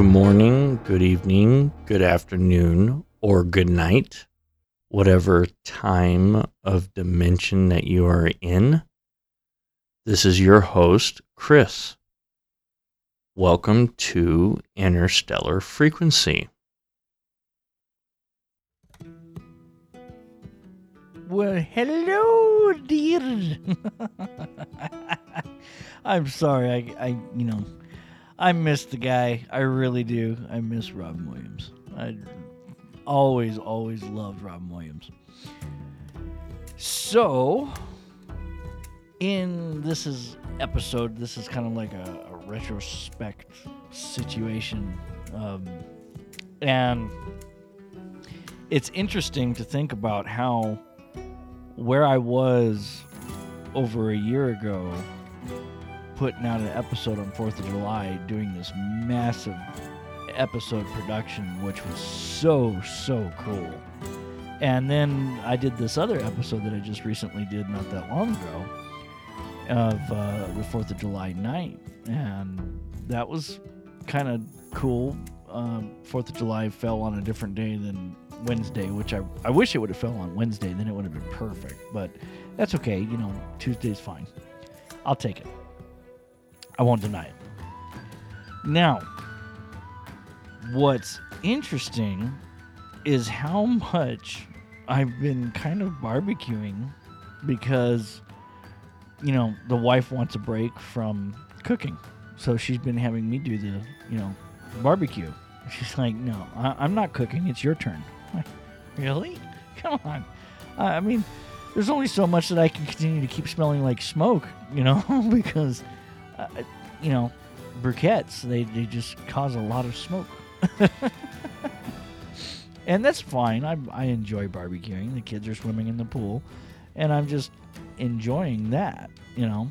good morning, good evening, good afternoon, or good night, whatever time of dimension that you are in. This is your host, Chris. Welcome to Interstellar Frequency. Well, hello, dear. I'm sorry. I, I, you know, I miss the guy. I really do. I miss Robin Williams. I always, always loved Robin Williams. So, in this is episode, this is kind of like a, a retrospect situation, um, and it's interesting to think about how where I was over a year ago putting out an episode on 4th of July doing this massive episode production which was so so cool. And then I did this other episode that I just recently did not that long ago of uh, the 4th of July night and that was kind of cool. Um, 4th of July fell on a different day than Wednesday, which I, I wish it would have fell on Wednesday, then it would have been perfect. But that's okay. You know, Tuesday's fine. I'll take it. I won't deny it. Now, what's interesting is how much I've been kind of barbecuing because, you know, the wife wants a break from cooking. So she's been having me do the, you know, barbecue. She's like, no, I, I'm not cooking. It's your turn. Really? Come on. Uh, I mean, there's only so much that I can continue to keep smelling like smoke, you know, because, uh, you know, briquettes, they, they just cause a lot of smoke. and that's fine. I, I enjoy barbecuing. The kids are swimming in the pool, and I'm just enjoying that, you know.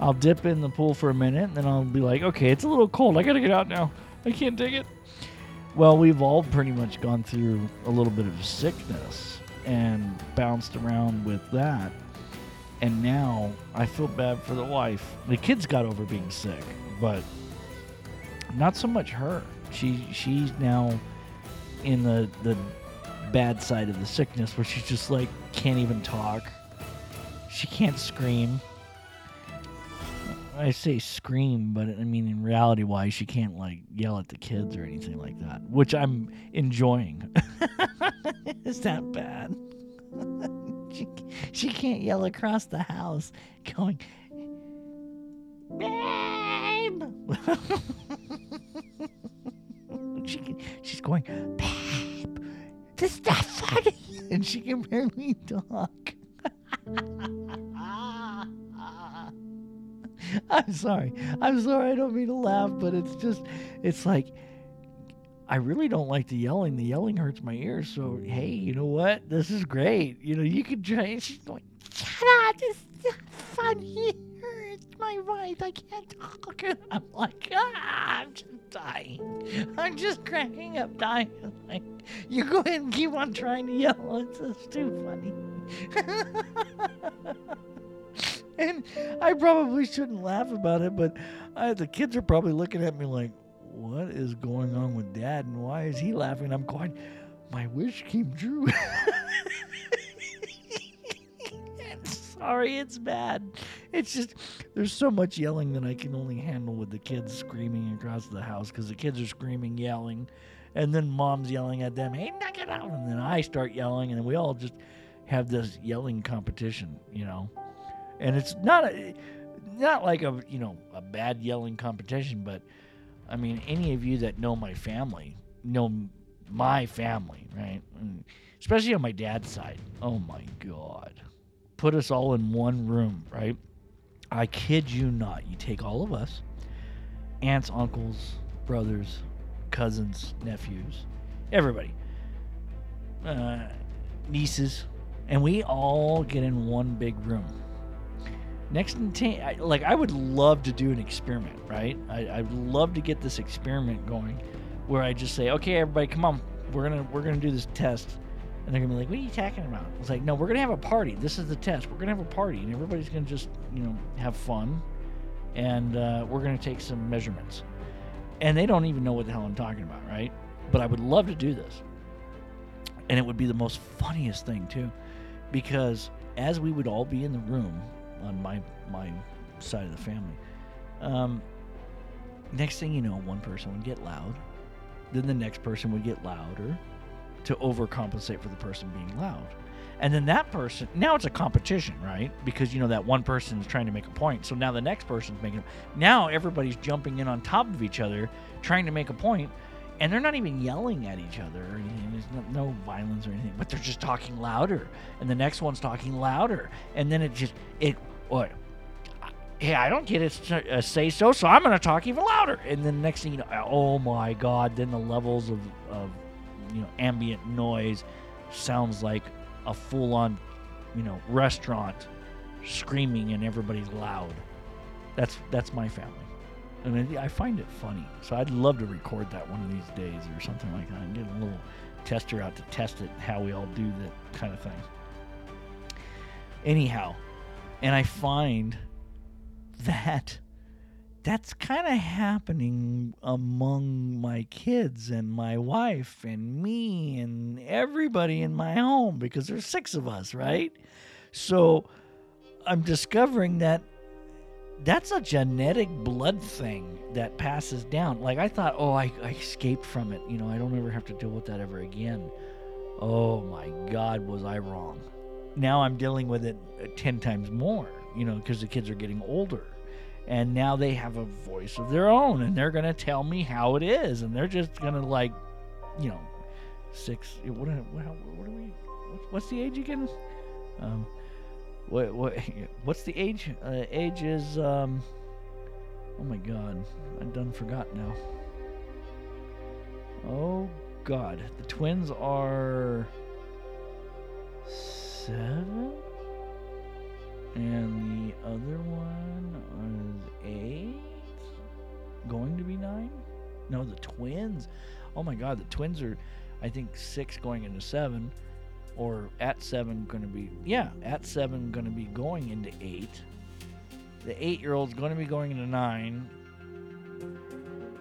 I'll dip in the pool for a minute, and then I'll be like, okay, it's a little cold. I gotta get out now. I can't take it. Well, we've all pretty much gone through a little bit of sickness and bounced around with that. And now I feel bad for the wife. The kids got over being sick, but not so much her. She she's now in the the bad side of the sickness where she's just like can't even talk. She can't scream. I say scream, but I mean in reality wise she can't like yell at the kids or anything like that, which I'm enjoying. Is that bad? she she can't yell across the house going babe. she can, she's going babe. This is not funny, and she can barely talk. I'm sorry. I'm sorry. I don't mean to laugh, but it's just, it's like, I really don't like the yelling. The yelling hurts my ears. So, hey, you know what? This is great. You know, you can try. She's going, shut up. Is funny. It hurts my voice. I can't talk. And I'm like, ah, I'm just dying. I'm just cracking up, dying. Like, you go ahead and keep on trying to yell. It's just too funny. and I probably shouldn't laugh about it, but I, the kids are probably looking at me like, "What is going on with Dad? And why is he laughing?" I'm going, "My wish came true." Sorry, it's bad. It's just there's so much yelling that I can only handle with the kids screaming across the house because the kids are screaming, yelling, and then mom's yelling at them, "Hey, knock it out!" And then I start yelling, and we all just have this yelling competition, you know and it's not a, not like a you know a bad yelling competition, but I mean any of you that know my family know my family, right? Especially on my dad's side. Oh my god, put us all in one room, right? I kid you not. You take all of us, aunts, uncles, brothers, cousins, nephews, everybody, uh, nieces, and we all get in one big room next in like I would love to do an experiment, right? I, I'd love to get this experiment going, where I just say, okay, everybody, come on, we're gonna we're gonna do this test, and they're gonna be like, what are you talking about? It's like, no, we're gonna have a party. This is the test. We're gonna have a party, and everybody's gonna just you know have fun, and uh, we're gonna take some measurements. and they don't even know what the hell I'm talking about, right? But I would love to do this. And it would be the most funniest thing too, because as we would all be in the room on my my side of the family, um, next thing you know, one person would get loud, then the next person would get louder to overcompensate for the person being loud. And then that person, now it's a competition, right? Because you know that one person is trying to make a point. So now the next person's making. Now everybody's jumping in on top of each other, trying to make a point, and they're not even yelling at each other or anything. There's no, no violence or anything, but they're just talking louder. And the next one's talking louder, and then it just it what. Hey, I don't get it uh, say so, so I'm going to talk even louder. And then next thing you know, oh my God, then the levels of, of you know ambient noise sounds like a full-on you know restaurant screaming and everybody's loud that's that's my family and I find it funny so I'd love to record that one of these days or something like that and get a little tester out to test it how we all do that kind of thing anyhow and I find that that's kind of happening among my kids and my wife and me and everybody in my home because there's six of us, right? So I'm discovering that that's a genetic blood thing that passes down. Like I thought, oh, I, I escaped from it. You know, I don't ever have to deal with that ever again. Oh my God, was I wrong? Now I'm dealing with it 10 times more, you know, because the kids are getting older. And now they have a voice of their own and they're going to tell me how it is and they're just going to like you know six what what, what are we what's the age again? Um what what what's the age? Uh, age is um oh my god i done forgot now. Oh god the twins are seven and the other one is eight, going to be nine. No, the twins. Oh my God, the twins are, I think six going into seven, or at seven going to be yeah, at seven going to be going into eight. The eight-year-old's going to be going into nine,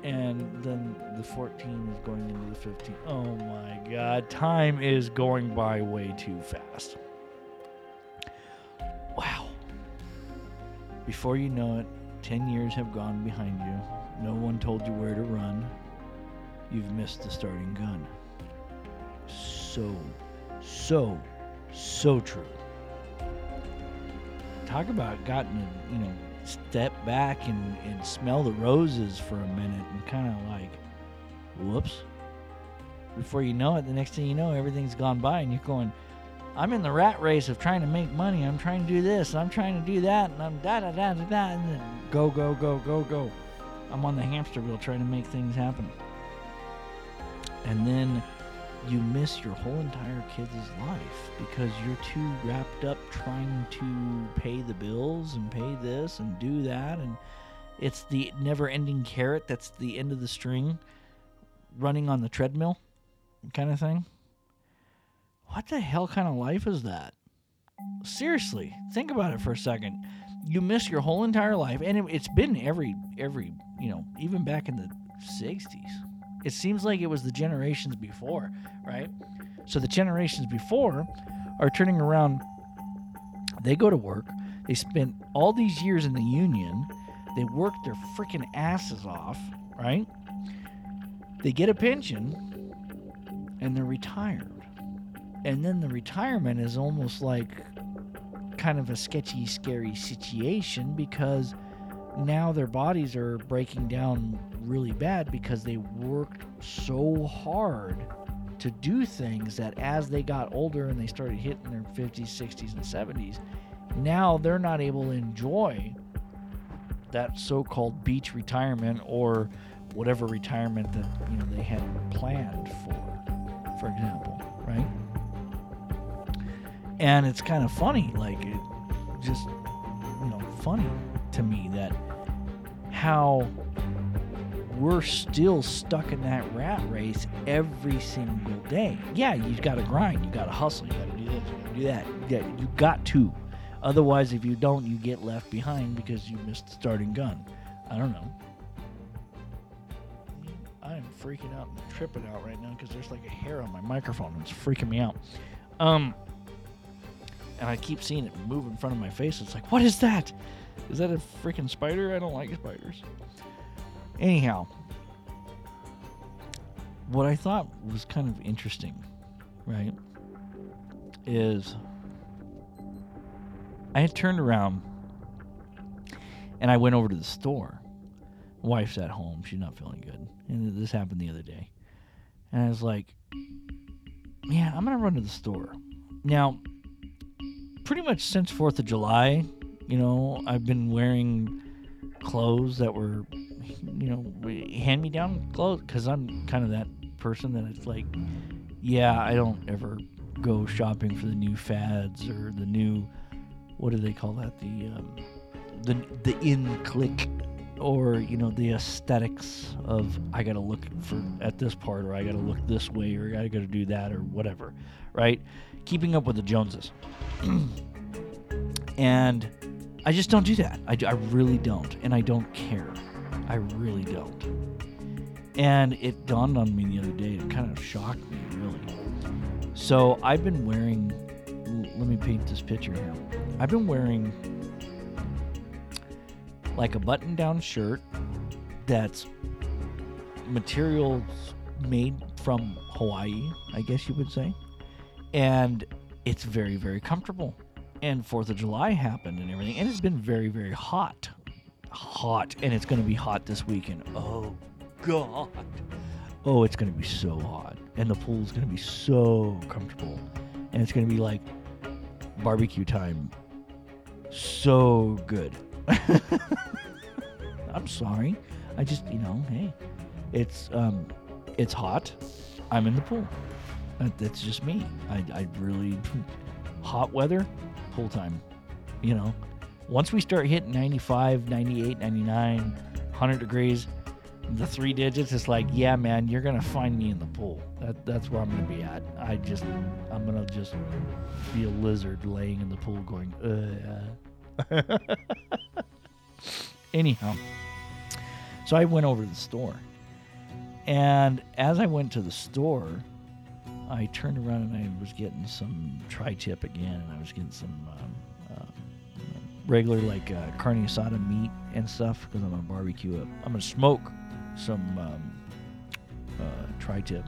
and then the 14 is going into the 15. Oh my God, time is going by way too fast. Wow. Before you know it, 10 years have gone behind you. No one told you where to run. You've missed the starting gun. So, so, so true. Talk about gotten you know, step back and, and smell the roses for a minute and kind of like, whoops. Before you know it, the next thing you know, everything's gone by and you're going, I'm in the rat race of trying to make money. I'm trying to do this. I'm trying to do that. And I'm da da da da da. And then go, go, go, go, go. I'm on the hamster wheel trying to make things happen. And then you miss your whole entire kid's life because you're too wrapped up trying to pay the bills and pay this and do that. And it's the never ending carrot that's the end of the string running on the treadmill kind of thing what the hell kind of life is that? Seriously, think about it for a second. You miss your whole entire life, and it, has been every every you know even back in the '60s. It seems like it was the generations before, right? So the generations before are turning around. They go to work. They spent all these years in the union. They work their freaking asses off, right? They get a pension, and they're retired and then the retirement is almost like kind of a sketchy, scary situation because now their bodies are breaking down really bad because they worked so hard to do things that as they got older and they started hitting their 50s, 60s, and 70s, now they're not able to enjoy that so-called beach retirement or whatever retirement that you know they had planned for, for example, right? and it's kind of funny like it just you know funny to me that how we're still stuck in that rat race every single day yeah you've gotta grind you gotta hustle you gotta do this you gotta do that yeah you got to otherwise if you don't you get left behind because you missed the starting gun i don't know I am freaking out and tripping out right now because there's like a hair on my microphone. It's freaking me out. Um, and I keep seeing it move in front of my face. It's like, what is that? Is that a freaking spider? I don't like spiders. Anyhow, what I thought was kind of interesting, right, is I had turned around and I went over to the store. Wife's at home. She's not feeling good. And this happened the other day. And I was like, yeah, I'm going to run to the store. Now, pretty much since 4th of July, you know, I've been wearing clothes that were, you know, hand me down clothes because I'm kind of that person that it's like, yeah, I don't ever go shopping for the new fads or the new, what do they call that? The, um, the, the in click or you know the aesthetics of I gotta look for at this part or I gotta look this way or I gotta do that or whatever, right? Keeping up with the Joneses, and I just don't do that. I, I really don't, and I don't care. I really don't. And it dawned on me the other day. It kind of shocked me, really. So I've been wearing. Let me paint this picture here. I've been wearing like a button down shirt that's materials made from Hawaii, I guess you would say. And it's very, very comfortable. And 4th of July happened and everything. And it's been very, very hot. Hot. And it's going to be hot this weekend. Oh, God. Oh, it's going to be so hot. And the pool's going to be so comfortable. And it's going to be like barbecue time. So good. I'm sorry. I just, you know, hey, it's um, it's hot. I'm in the pool. That's just me. I, I really hot weather, pool time. You know, once we start hitting 95, 98, 99, 100 degrees, the three digits, it's like, yeah, man, you're gonna find me in the pool. That that's where I'm gonna be at. I just, I'm gonna just be a lizard laying in the pool, going, uh. Anyhow, so I went over to the store. And as I went to the store, I turned around and I was getting some tri tip again, and I was getting some um, regular, like uh, carne asada meat and stuff because I'm to barbecue it. I'm going to smoke some um, uh, tri tip,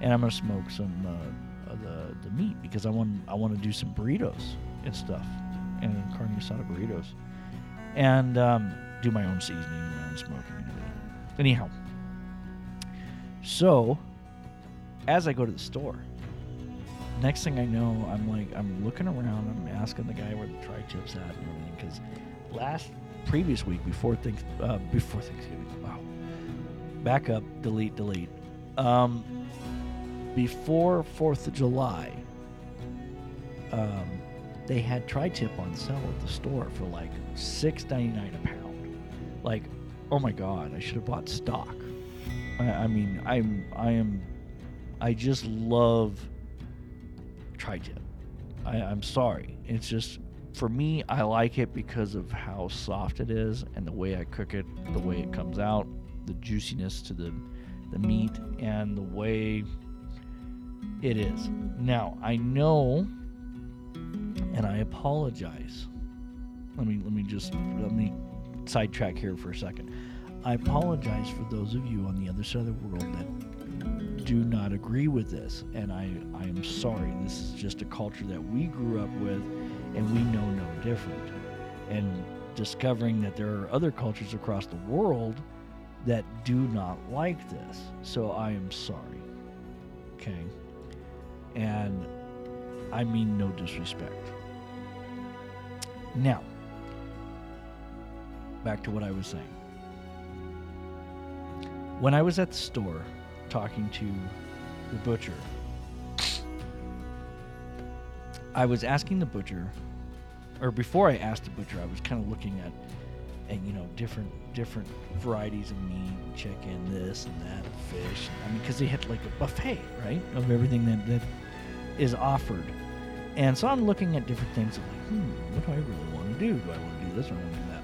and I'm to smoke some uh, the, the meat because I want I want to do some burritos and stuff, and carne asada burritos and um, do my own seasoning, my own smoking, and everything. Anyhow, so as I go to the store, next thing I know, I'm like, I'm looking around, I'm asking the guy where the tri tips at and everything, because last previous week before things uh, before Thanksgiving, wow, back up, delete, delete. Um, before Fourth of July, um, they had tri-tip on sale at the store for like six ninety nine a pound. Like, oh my god, I should have bought stock. I, I mean, I'm I am I just love tri-tip. I, I'm sorry. It's just for me, I like it because of how soft it is and the way I cook it, the way it comes out, the juiciness to the the meat, and the way it is. Now I know and I apologize. Let me let me just let me sidetrack here for a second. I apologize for those of you on the other side of the world that do not agree with this, and I I am sorry. This is just a culture that we grew up with, and we know no different. And discovering that there are other cultures across the world that do not like this. So I am sorry. Okay. And I mean no disrespect. Now, back to what I was saying. When I was at the store talking to the butcher, I was asking the butcher, or before I asked the butcher, I was kind of looking at, and you know, different different varieties of meat, chicken, this and that, fish. I mean, because they had like a buffet, right, of everything that that is offered. And so I'm looking at different things. I'm like, hmm, what do I really want to do? Do I want to do this or I want to do that?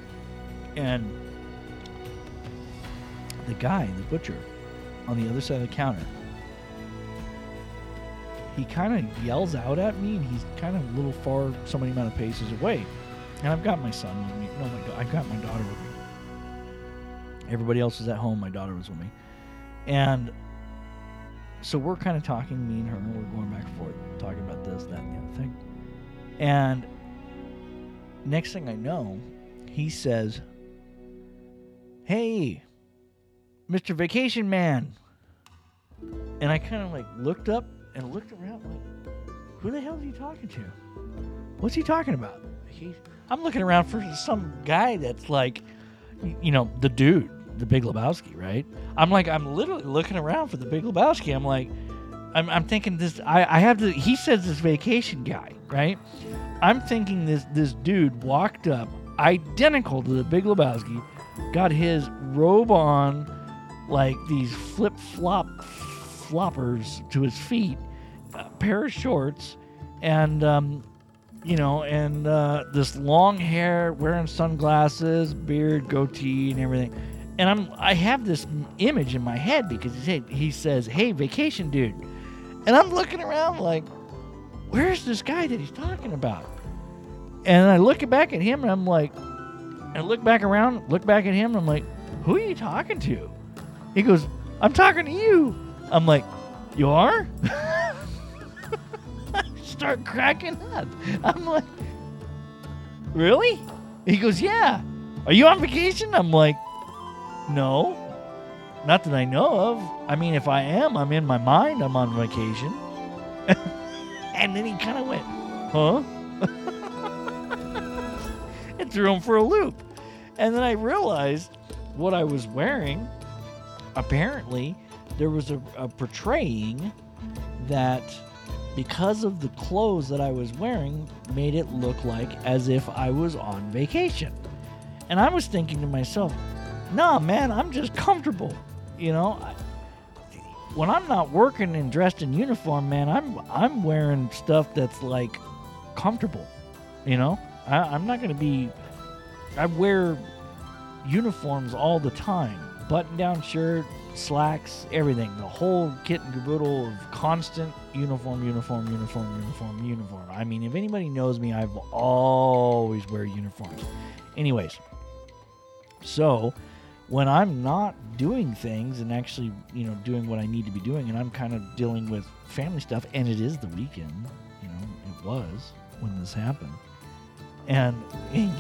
And the guy, the butcher, on the other side of the counter. He kind of yells out at me, and he's kind of a little far, so many amount of paces away. And I've got my son with me. No, my I've got my daughter with me. Everybody else was at home. My daughter was with me, and so we're kind of talking, me and her, and we're going back and forth, talking about this, that, and the other thing. And next thing I know, he says, Hey, Mr. Vacation Man. And I kind of like looked up and looked around, like, who the hell is he talking to? What's he talking about? He, I'm looking around for some guy that's like, you know, the dude, the Big Lebowski, right? I'm like, I'm literally looking around for the Big Lebowski. I'm like, I'm, I'm thinking this. I, I have to. He says this vacation guy, right? I'm thinking this this dude walked up, identical to the Big Lebowski, got his robe on, like these flip flop floppers to his feet, a pair of shorts, and um, you know, and uh, this long hair, wearing sunglasses, beard, goatee, and everything. And I'm I have this image in my head because he said he says, "Hey, vacation dude," and I'm looking around like, "Where's this guy that he's talking about?" And I look back at him and I'm like, I look back around, look back at him, and I'm like, "Who are you talking to?" He goes, "I'm talking to you." I'm like, "You are?" I start cracking up. I'm like, "Really?" He goes, "Yeah." Are you on vacation? I'm like, "No." Not that I know of. I mean, if I am, I'm in my mind, I'm on vacation. and then he kind of went, huh? it threw him for a loop. And then I realized what I was wearing. Apparently, there was a, a portraying that because of the clothes that I was wearing, made it look like as if I was on vacation. And I was thinking to myself, nah, man, I'm just comfortable. You know, I, when I'm not working and dressed in uniform, man, I'm I'm wearing stuff that's like comfortable. You know, I, I'm not going to be. I wear uniforms all the time: button-down shirt, slacks, everything. The whole kit and caboodle of constant uniform, uniform, uniform, uniform, uniform. I mean, if anybody knows me, I've always wear uniforms. Anyways, so when I'm not doing things and actually, you know, doing what I need to be doing, and I'm kind of dealing with family stuff, and it is the weekend, you know, it was when this happened. And he,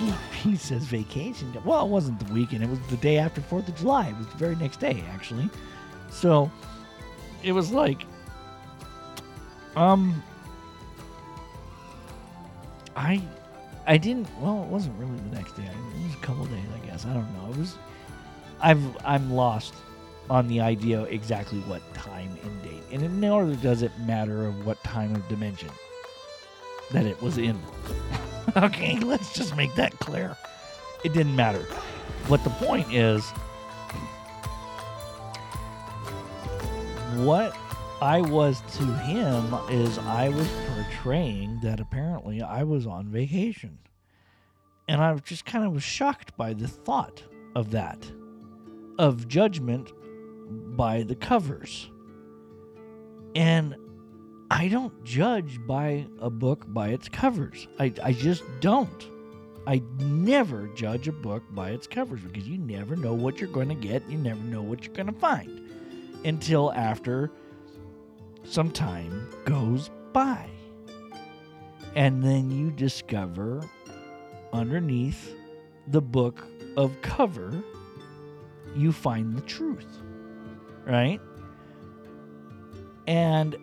he says vacation. Well, it wasn't the weekend. It was the day after Fourth of July. It was the very next day, actually. So it was like, um, I, I didn't. Well, it wasn't really the next day. It was a couple days, I guess. I don't know. It was. I've I'm lost on the idea exactly what time and date, and nor does it matter of what time of dimension that it was in. okay, let's just make that clear. It didn't matter. What the point is, what I was to him is I was portraying that apparently I was on vacation. And I was just kind of shocked by the thought of that, of judgment by the covers. And I don't judge by a book by its covers. I, I just don't. I never judge a book by its covers because you never know what you're going to get. You never know what you're going to find until after some time goes by. And then you discover underneath the book of cover, you find the truth. Right? And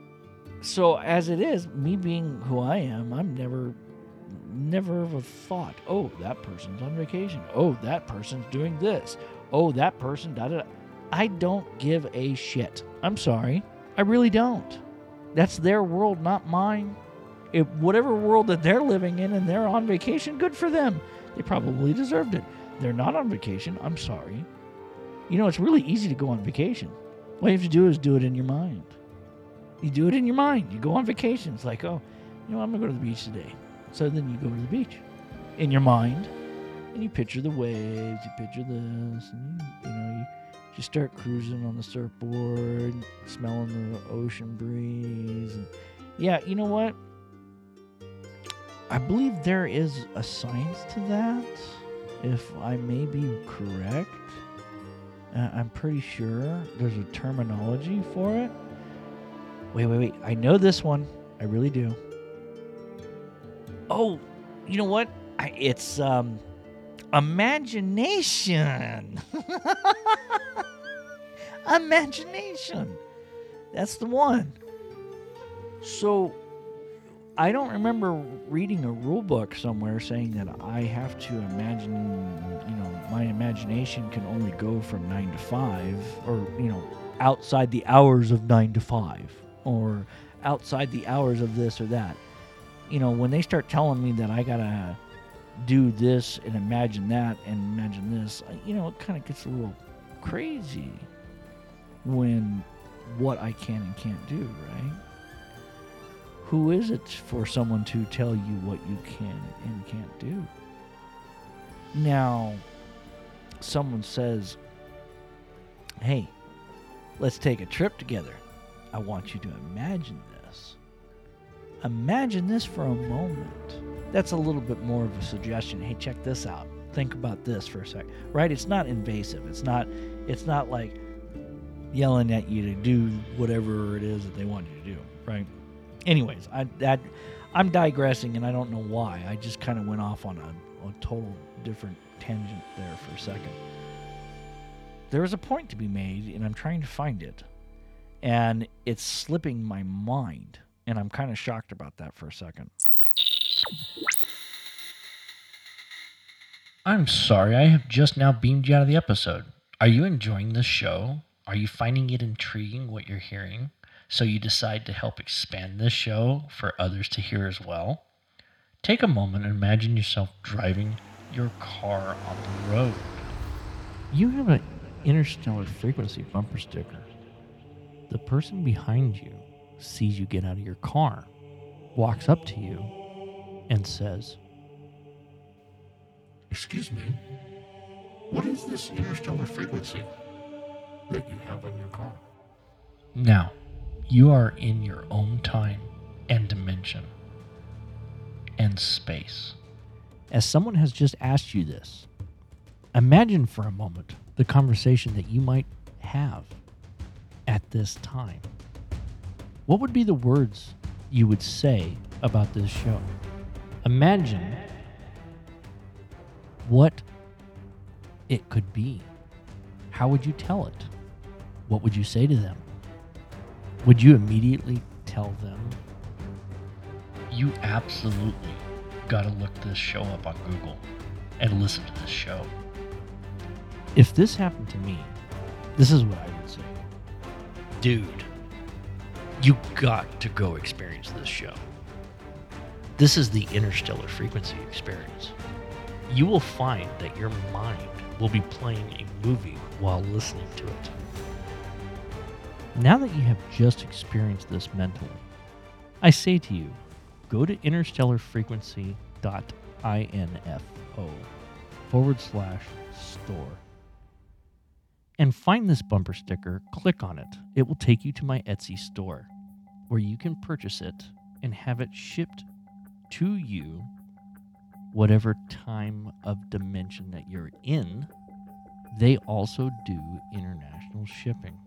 so as it is, me being who I am, I'm never never ever thought, oh, that person's on vacation. Oh, that person's doing this. Oh, that person da. da." I don't give a shit. I'm sorry. I really don't. That's their world, not mine. If whatever world that they're living in and they're on vacation, good for them. They probably deserved it. They're not on vacation. I'm sorry. You know, it's really easy to go on vacation. All you have to do is do it in your mind. You do it in your mind. You go on vacation. It's like, oh, you know, I'm gonna go to the beach today. So then you go to the beach in your mind, and you picture the waves. You picture this, and you, you know, you Just start cruising on the surfboard, smelling the ocean breeze. And yeah, you know what? I believe there is a science to that, if I may be correct. Uh, I'm pretty sure there's a terminology for it. Wait, wait, wait. I know this one. I really do. Oh, you know what? I, it's um, imagination. imagination. That's the one. So I don't remember reading a rule book somewhere saying that I have to imagine, you know, my imagination can only go from 9 to 5 or, you know, outside the hours of 9 to 5 or outside the hours of this or that. You know, when they start telling me that I got to do this and imagine that and imagine this, you know, it kind of gets a little crazy when what I can and can't do, right? Who is it for someone to tell you what you can and can't do? Now, someone says, Hey, let's take a trip together. I want you to imagine this. Imagine this for a moment. That's a little bit more of a suggestion. Hey, check this out. Think about this for a sec. Right? It's not invasive. It's not it's not like yelling at you to do whatever it is that they want you to do, right? Anyways, I that I'm digressing and I don't know why. I just kind of went off on a, a total different tangent there for a second. There is a point to be made and I'm trying to find it. And it's slipping my mind and I'm kind of shocked about that for a second. I'm sorry, I have just now beamed you out of the episode. Are you enjoying this show? Are you finding it intriguing what you're hearing? So you decide to help expand this show for others to hear as well? Take a moment and imagine yourself driving your car on the road. You have an interstellar frequency bumper sticker. The person behind you sees you get out of your car, walks up to you, and says, Excuse me, what is this interstellar frequency that you have on your car? Now, you are in your own time and dimension and space. As someone has just asked you this, imagine for a moment the conversation that you might have at this time. What would be the words you would say about this show? Imagine what it could be. How would you tell it? What would you say to them? Would you immediately tell them? You absolutely got to look this show up on Google and listen to this show. If this happened to me, this is what I. Dude, you got to go experience this show. This is the interstellar frequency experience. You will find that your mind will be playing a movie while listening to it. Now that you have just experienced this mentally, I say to you, go to interstellarfrequency.info forward slash store and find this bumper sticker, click on it. It will take you to my Etsy store where you can purchase it and have it shipped to you whatever time of dimension that you're in. They also do international shipping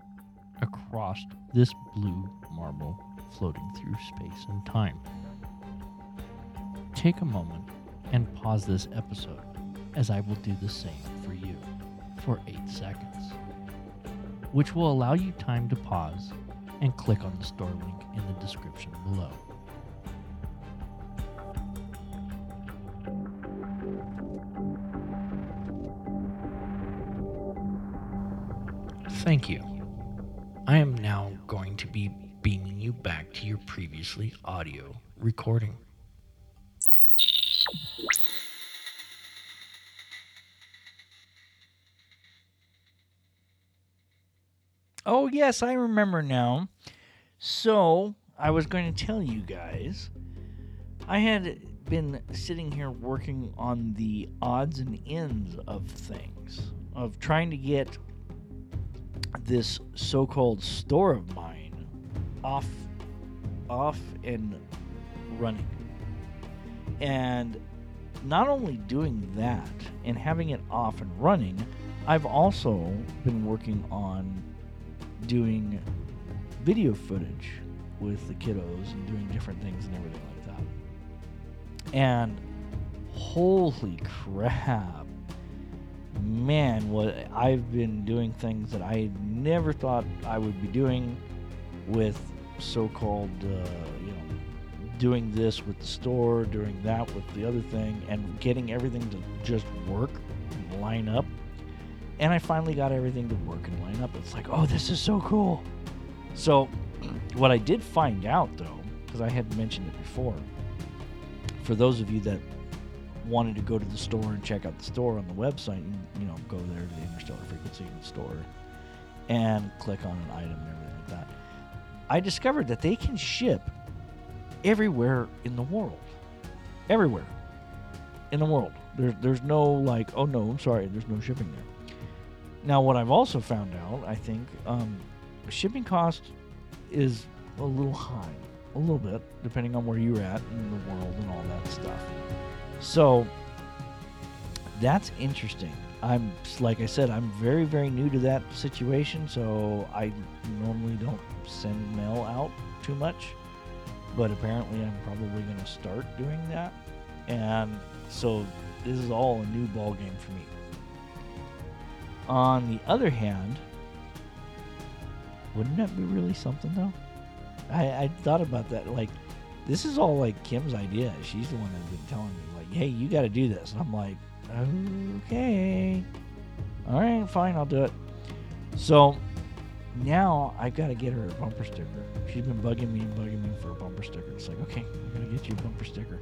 across this blue marble floating through space and time. Take a moment and pause this episode as I will do the same for you for 8 seconds, which will allow you time to pause and click on the store link in the description below. Thank you. I am now going to be beaming you back to your previously audio recording. Yes, I remember now. So, I was going to tell you guys, I had been sitting here working on the odds and ends of things, of trying to get this so-called store of mine off off and running. And not only doing that and having it off and running, I've also been working on doing video footage with the kiddos and doing different things and everything like that. And holy crap, man, what I've been doing things that I never thought I would be doing with so-called, uh, you know, doing this with the store, doing that with the other thing, and getting everything to just work and line up. And I finally got everything to work and line up. It's like, oh, this is so cool. So, what I did find out though, because I had mentioned it before, for those of you that wanted to go to the store and check out the store on the website, and you know, go there to the Interstellar Frequency store and click on an item and everything like that. I discovered that they can ship everywhere in the world. Everywhere in the world. There's there's no like, oh no, I'm sorry, there's no shipping there. Now, what I've also found out, I think, um, shipping cost is a little high, a little bit, depending on where you're at in the world and all that stuff. So that's interesting. I'm like I said, I'm very very new to that situation, so I normally don't send mail out too much, but apparently I'm probably going to start doing that, and so this is all a new ball game for me. On the other hand, wouldn't that be really something though? I, I thought about that. Like, this is all like Kim's idea. She's the one that's been telling me, like, hey, you got to do this. And I'm like, okay. All right, fine, I'll do it. So now I've got to get her a bumper sticker. She's been bugging me and bugging me for a bumper sticker. It's like, okay, I'm going to get you a bumper sticker.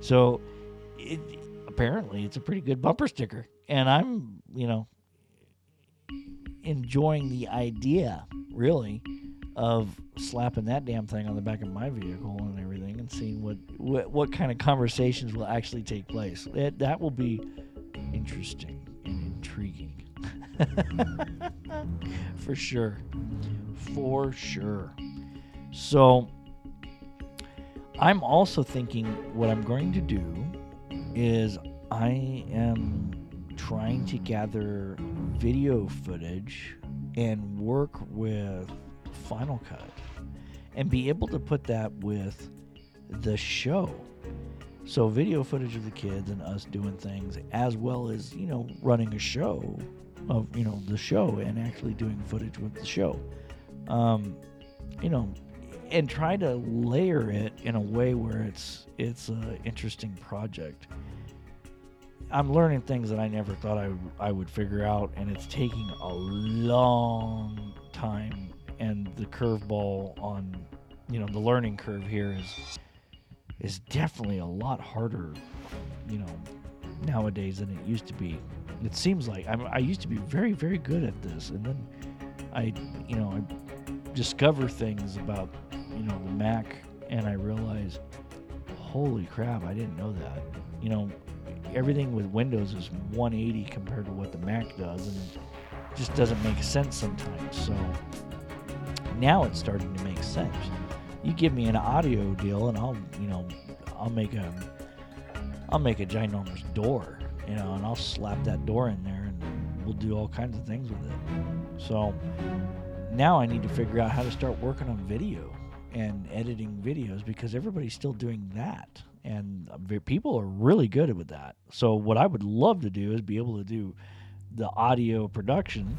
So it, apparently it's a pretty good bumper sticker. And I'm, you know, enjoying the idea, really, of slapping that damn thing on the back of my vehicle and everything, and seeing what what, what kind of conversations will actually take place. It, that will be interesting and intriguing, for sure, for sure. So, I'm also thinking what I'm going to do is I am trying to gather video footage and work with Final Cut and be able to put that with the show. So, video footage of the kids and us doing things, as well as, you know, running a show of, you know, the show and actually doing footage with the show. Um, you know, and try to layer it in a way where it's it's an interesting project. I'm learning things that I never thought I, I would figure out, and it's taking a long time. And the curveball on, you know, the learning curve here is is definitely a lot harder, you know, nowadays than it used to be. It seems like I'm, I used to be very, very good at this, and then I, you know, I discover things about, you know, the Mac, and I realize, holy crap, I didn't know that. You know, everything with Windows is 180 compared to what the Mac does, and it just doesn't make sense sometimes. So now it's starting to make sense. You give me an audio deal, and I'll, you know, I'll make a, I'll make a ginormous door, you know, and I'll slap that door in there, and we'll do all kinds of things with it. So now I need to figure out how to start working on video and editing videos because everybody's still doing that and people are really good with that. So what I would love to do is be able to do the audio production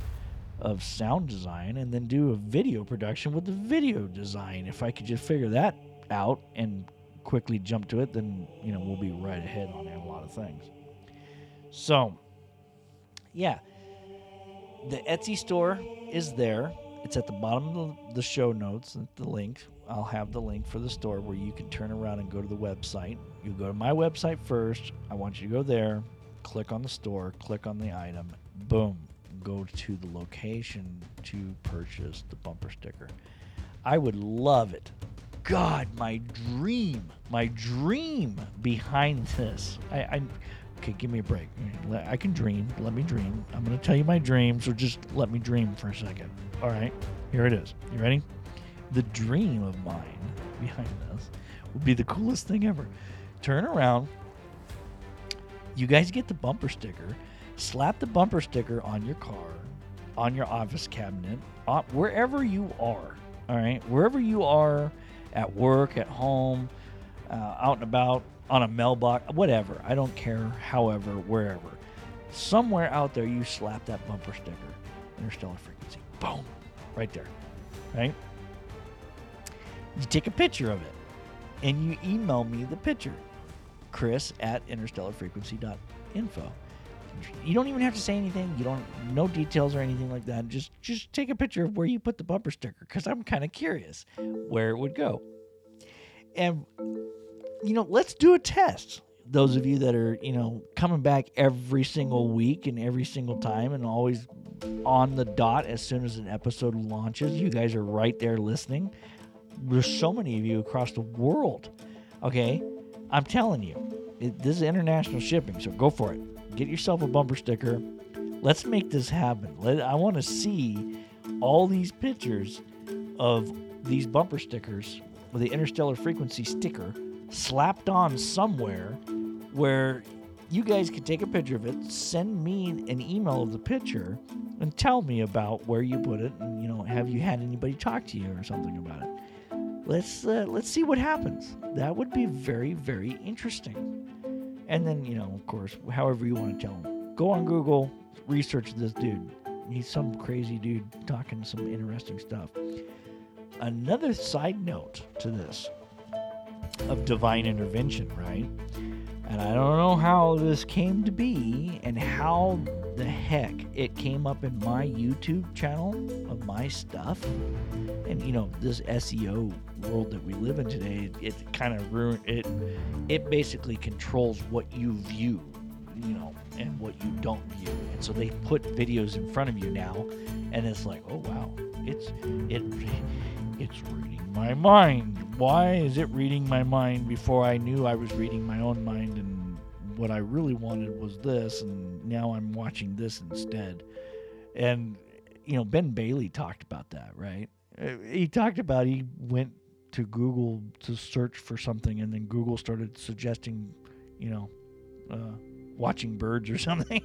of sound design and then do a video production with the video design. If I could just figure that out and quickly jump to it, then you know we'll be right ahead on a lot of things. So, yeah, the Etsy store is there. It's at the bottom of the show notes, the link. I'll have the link for the store where you can turn around and go to the website. You go to my website first. I want you to go there, click on the store, click on the item, boom, go to the location to purchase the bumper sticker. I would love it. God, my dream, my dream behind this. I, I Okay, give me a break. I can dream. Let me dream. I'm going to tell you my dream, so just let me dream for a second. All right, here it is. You ready? The dream of mine behind this would be the coolest thing ever. Turn around. You guys get the bumper sticker. Slap the bumper sticker on your car, on your office cabinet, wherever you are. All right, wherever you are, at work, at home, uh, out and about, on a mailbox, whatever. I don't care. However, wherever, somewhere out there, you slap that bumper sticker, interstellar frequency. Boom, right there. Right. You take a picture of it, and you email me the picture, Chris at interstellarfrequency.info. You don't even have to say anything. You don't no details or anything like that. Just just take a picture of where you put the bumper sticker because I'm kind of curious where it would go. And you know, let's do a test. Those of you that are, you know, coming back every single week and every single time and always on the dot as soon as an episode launches, you guys are right there listening. There's so many of you across the world. Okay? I'm telling you, it, this is international shipping, so go for it. Get yourself a bumper sticker. Let's make this happen. Let, I want to see all these pictures of these bumper stickers with the interstellar frequency sticker slapped on somewhere where you guys can take a picture of it, send me an email of the picture, and tell me about where you put it, and you know, have you had anybody talk to you or something about it? Let's uh, let's see what happens. That would be very very interesting. And then you know, of course, however you want to tell them, go on Google, research this dude. He's some crazy dude talking some interesting stuff. Another side note to this of divine intervention, right? And I don't know how this came to be and how the heck it came up in my YouTube channel of my stuff. And you know, this SEO world that we live in today, it, kind of ruined it. It basically controls what you view, you know, and what you don't view. And so they put videos in front of you now, and it's like, oh wow, it's it it's reading my mind. Why is it reading my mind before I knew I was reading my own mind what I really wanted was this and now I'm watching this instead. And you know, Ben Bailey talked about that, right? Uh, He talked about he went to Google to search for something and then Google started suggesting, you know, uh, watching birds or something.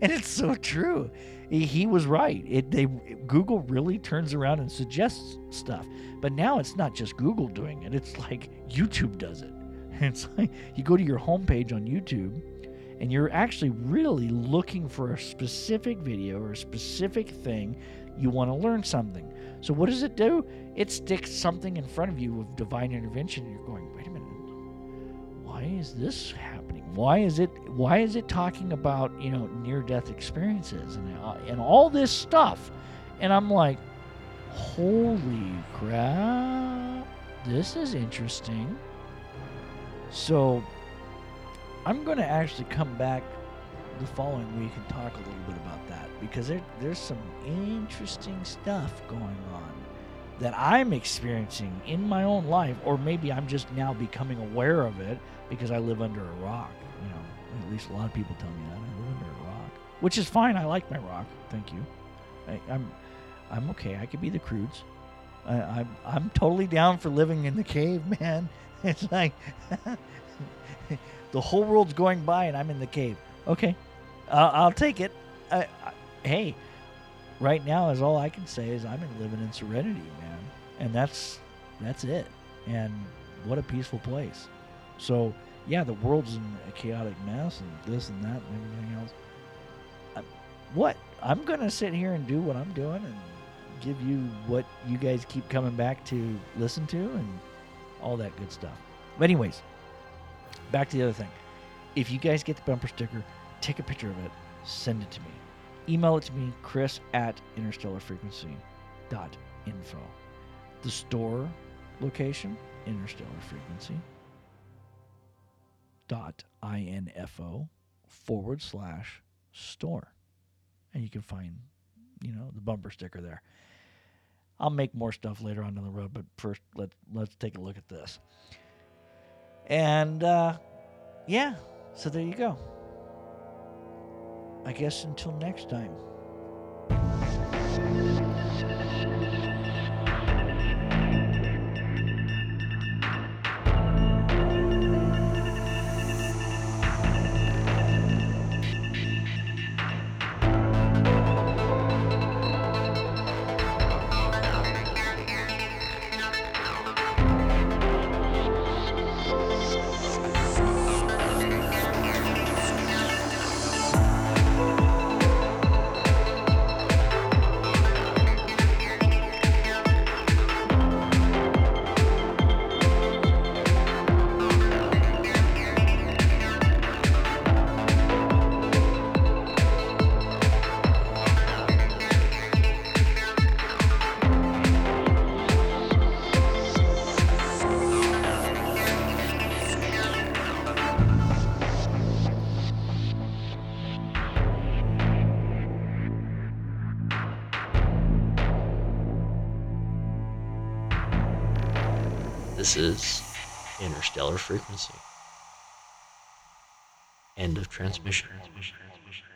and it's so true. He, he was right. It they Google really turns around and suggests stuff. But now it's not just Google doing it. It's like YouTube does it. It's like you go to your homepage on YouTube and you're actually really looking for a specific video or a specific thing you want to learn something. So what does it do? It sticks something in front of you of divine intervention you're going, "Wait a minute why is this happening? Why is it why is it talking about you know near death experiences and uh, and all this stuff? And I'm like, holy crap, this is interesting. So I'm going to actually come back the following week and talk a little bit about that because there, there's some interesting stuff going on that I'm experiencing in my own life, or maybe I'm just now becoming aware of it because I live under a rock. You know, at least a lot of people tell me that I live under a rock, which is fine. I like my rock. Thank you. I, I'm, I'm okay. I could be the Croods. I, I'm, I'm totally down for living in the cave, man. It's like the whole world's going by and I'm in the cave. Okay, uh, I'll take it. I, I, hey, right now is all I can say is I'm in living in serenity, man, and that's that's it. And what a peaceful place. So yeah, the world's in a chaotic mess and this and that and everything else. I, what I'm gonna sit here and do what I'm doing and give you what you guys keep coming back to listen to and all that good stuff. But anyways, back to the other thing. If you guys get the bumper sticker, take a picture of it, send it to me email it to me, chris at interstellarfrequency.info. The store location, interstellar frequency dot info forward slash store. And you can find, you know, the bumper sticker there. I'll make more stuff later on down the road, but first let let's take a look at this. And uh, yeah, so there you go. I guess until next time. Frequency. End of transmission. Studio Stargazer.